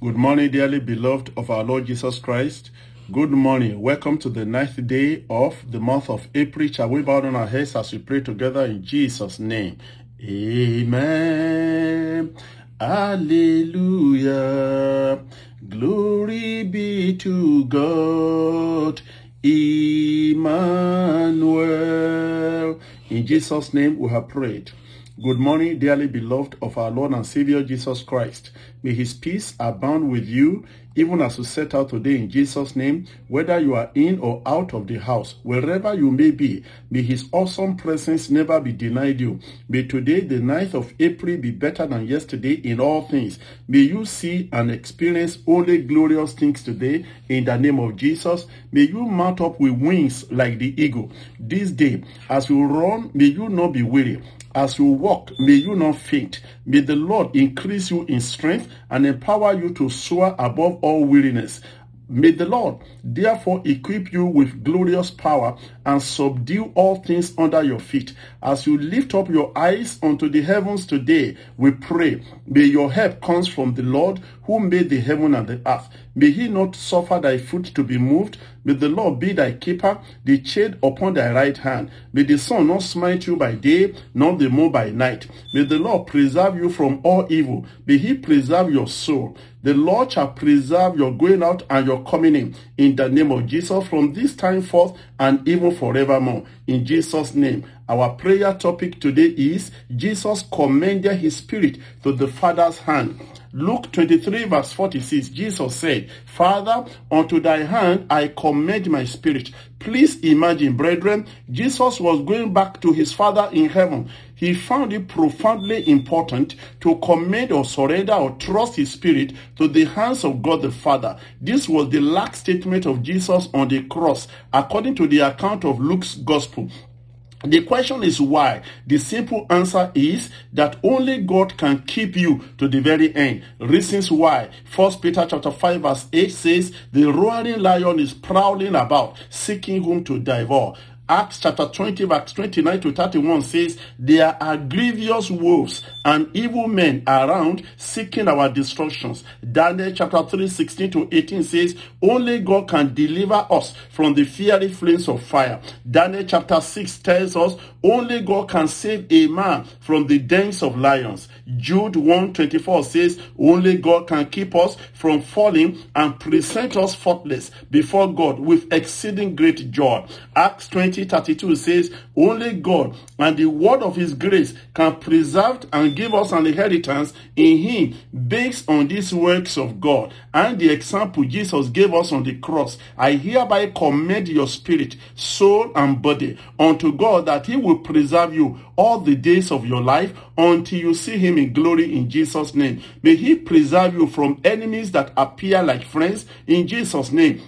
Good morning, dearly beloved of our Lord Jesus Christ. Good morning. Welcome to the ninth day of the month of April. Shall we bow down our heads as we pray together in Jesus' name? Amen. Hallelujah. Glory be to God. Emmanuel. In Jesus' name we have prayed. Good morning, dearly beloved of our Lord and Savior Jesus Christ. May his peace abound with you, even as you set out today in Jesus' name, whether you are in or out of the house, wherever you may be, may his awesome presence never be denied you. May today, the 9th of April, be better than yesterday in all things. May you see and experience only glorious things today in the name of Jesus. May you mount up with wings like the eagle. This day, as you run, may you not be weary. As you walk, may you not faint. May the Lord increase you in strength and empower you to soar above all weariness. May the Lord therefore equip you with glorious power and subdue all things under your feet. As you lift up your eyes unto the heavens today, we pray, may your help comes from the Lord who made the heaven and the earth. May he not suffer thy foot to be moved. May the Lord be thy keeper, the shade upon thy right hand. May the sun not smite you by day, nor the moon by night. May the Lord preserve you from all evil. May he preserve your soul. The Lord shall preserve your going out and your coming in, in the name of Jesus, from this time forth and even forevermore. In Jesus' name. Our prayer topic today is Jesus commended his spirit to the Father's hand. Luke 23 verse 46, Jesus said, Father, unto thy hand I commend my spirit. Please imagine, brethren, Jesus was going back to his Father in heaven. He found it profoundly important to commend or surrender or trust his spirit to the hands of God the Father. This was the last statement of Jesus on the cross, according to the account of Luke's gospel. The question is why? The simple answer is that only God can keep you to the very end. Reasons why. First Peter chapter 5 verse 8 says, the roaring lion is prowling about, seeking whom to devour. Acts chapter 20 verse 29 to 31 says, There are grievous wolves and evil men around seeking our destructions. Daniel chapter 3 16 to 18 says, Only God can deliver us from the fiery flames of fire. Daniel chapter 6 tells us, Only God can save a man from the dens of lions. Jude 1 24 says, Only God can keep us from falling and present us faultless before God with exceeding great joy. Acts 20 32 says, Only God and the word of his grace can preserve and give us an inheritance in him based on these works of God and the example Jesus gave us on the cross. I hereby commend your spirit, soul, and body unto God that he will preserve you all the days of your life until you see him in glory in Jesus' name. May he preserve you from enemies that appear like friends in Jesus' name.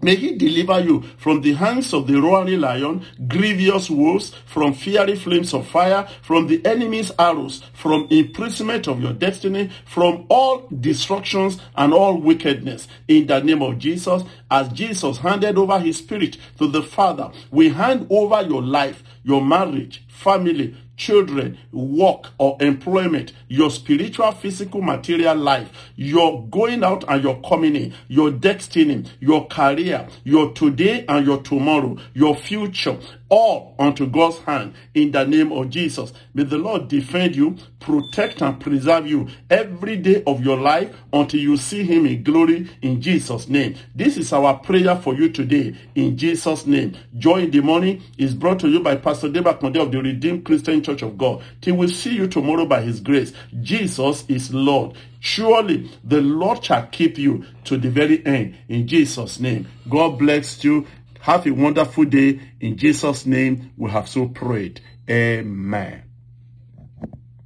May he deliver you from the hands of the roaring lion, grievous wolves, from fiery flames of fire, from the enemy's arrows, from imprisonment of your destiny, from all destructions and all wickedness. In the name of Jesus, as Jesus handed over his spirit to the Father, we hand over your life, your marriage, family, children, work or employment, your spiritual, physical, material life, your going out and your coming in, your destiny, your career, your today and your tomorrow, your future, all unto God's hand in the name of Jesus. May the Lord defend you, protect and preserve you every day of your life until you see him in glory in Jesus' name. This is our prayer for you today in Jesus' name. Joy in the morning is brought to you by Pastor Deba Konde of the Redeemed Christian Church of God. Till we see you tomorrow by his grace. Jesus is Lord. Surely the Lord shall keep you to the very end in Jesus' name. God bless you. Have a wonderful day. In Jesus' name, we have so prayed. Amen.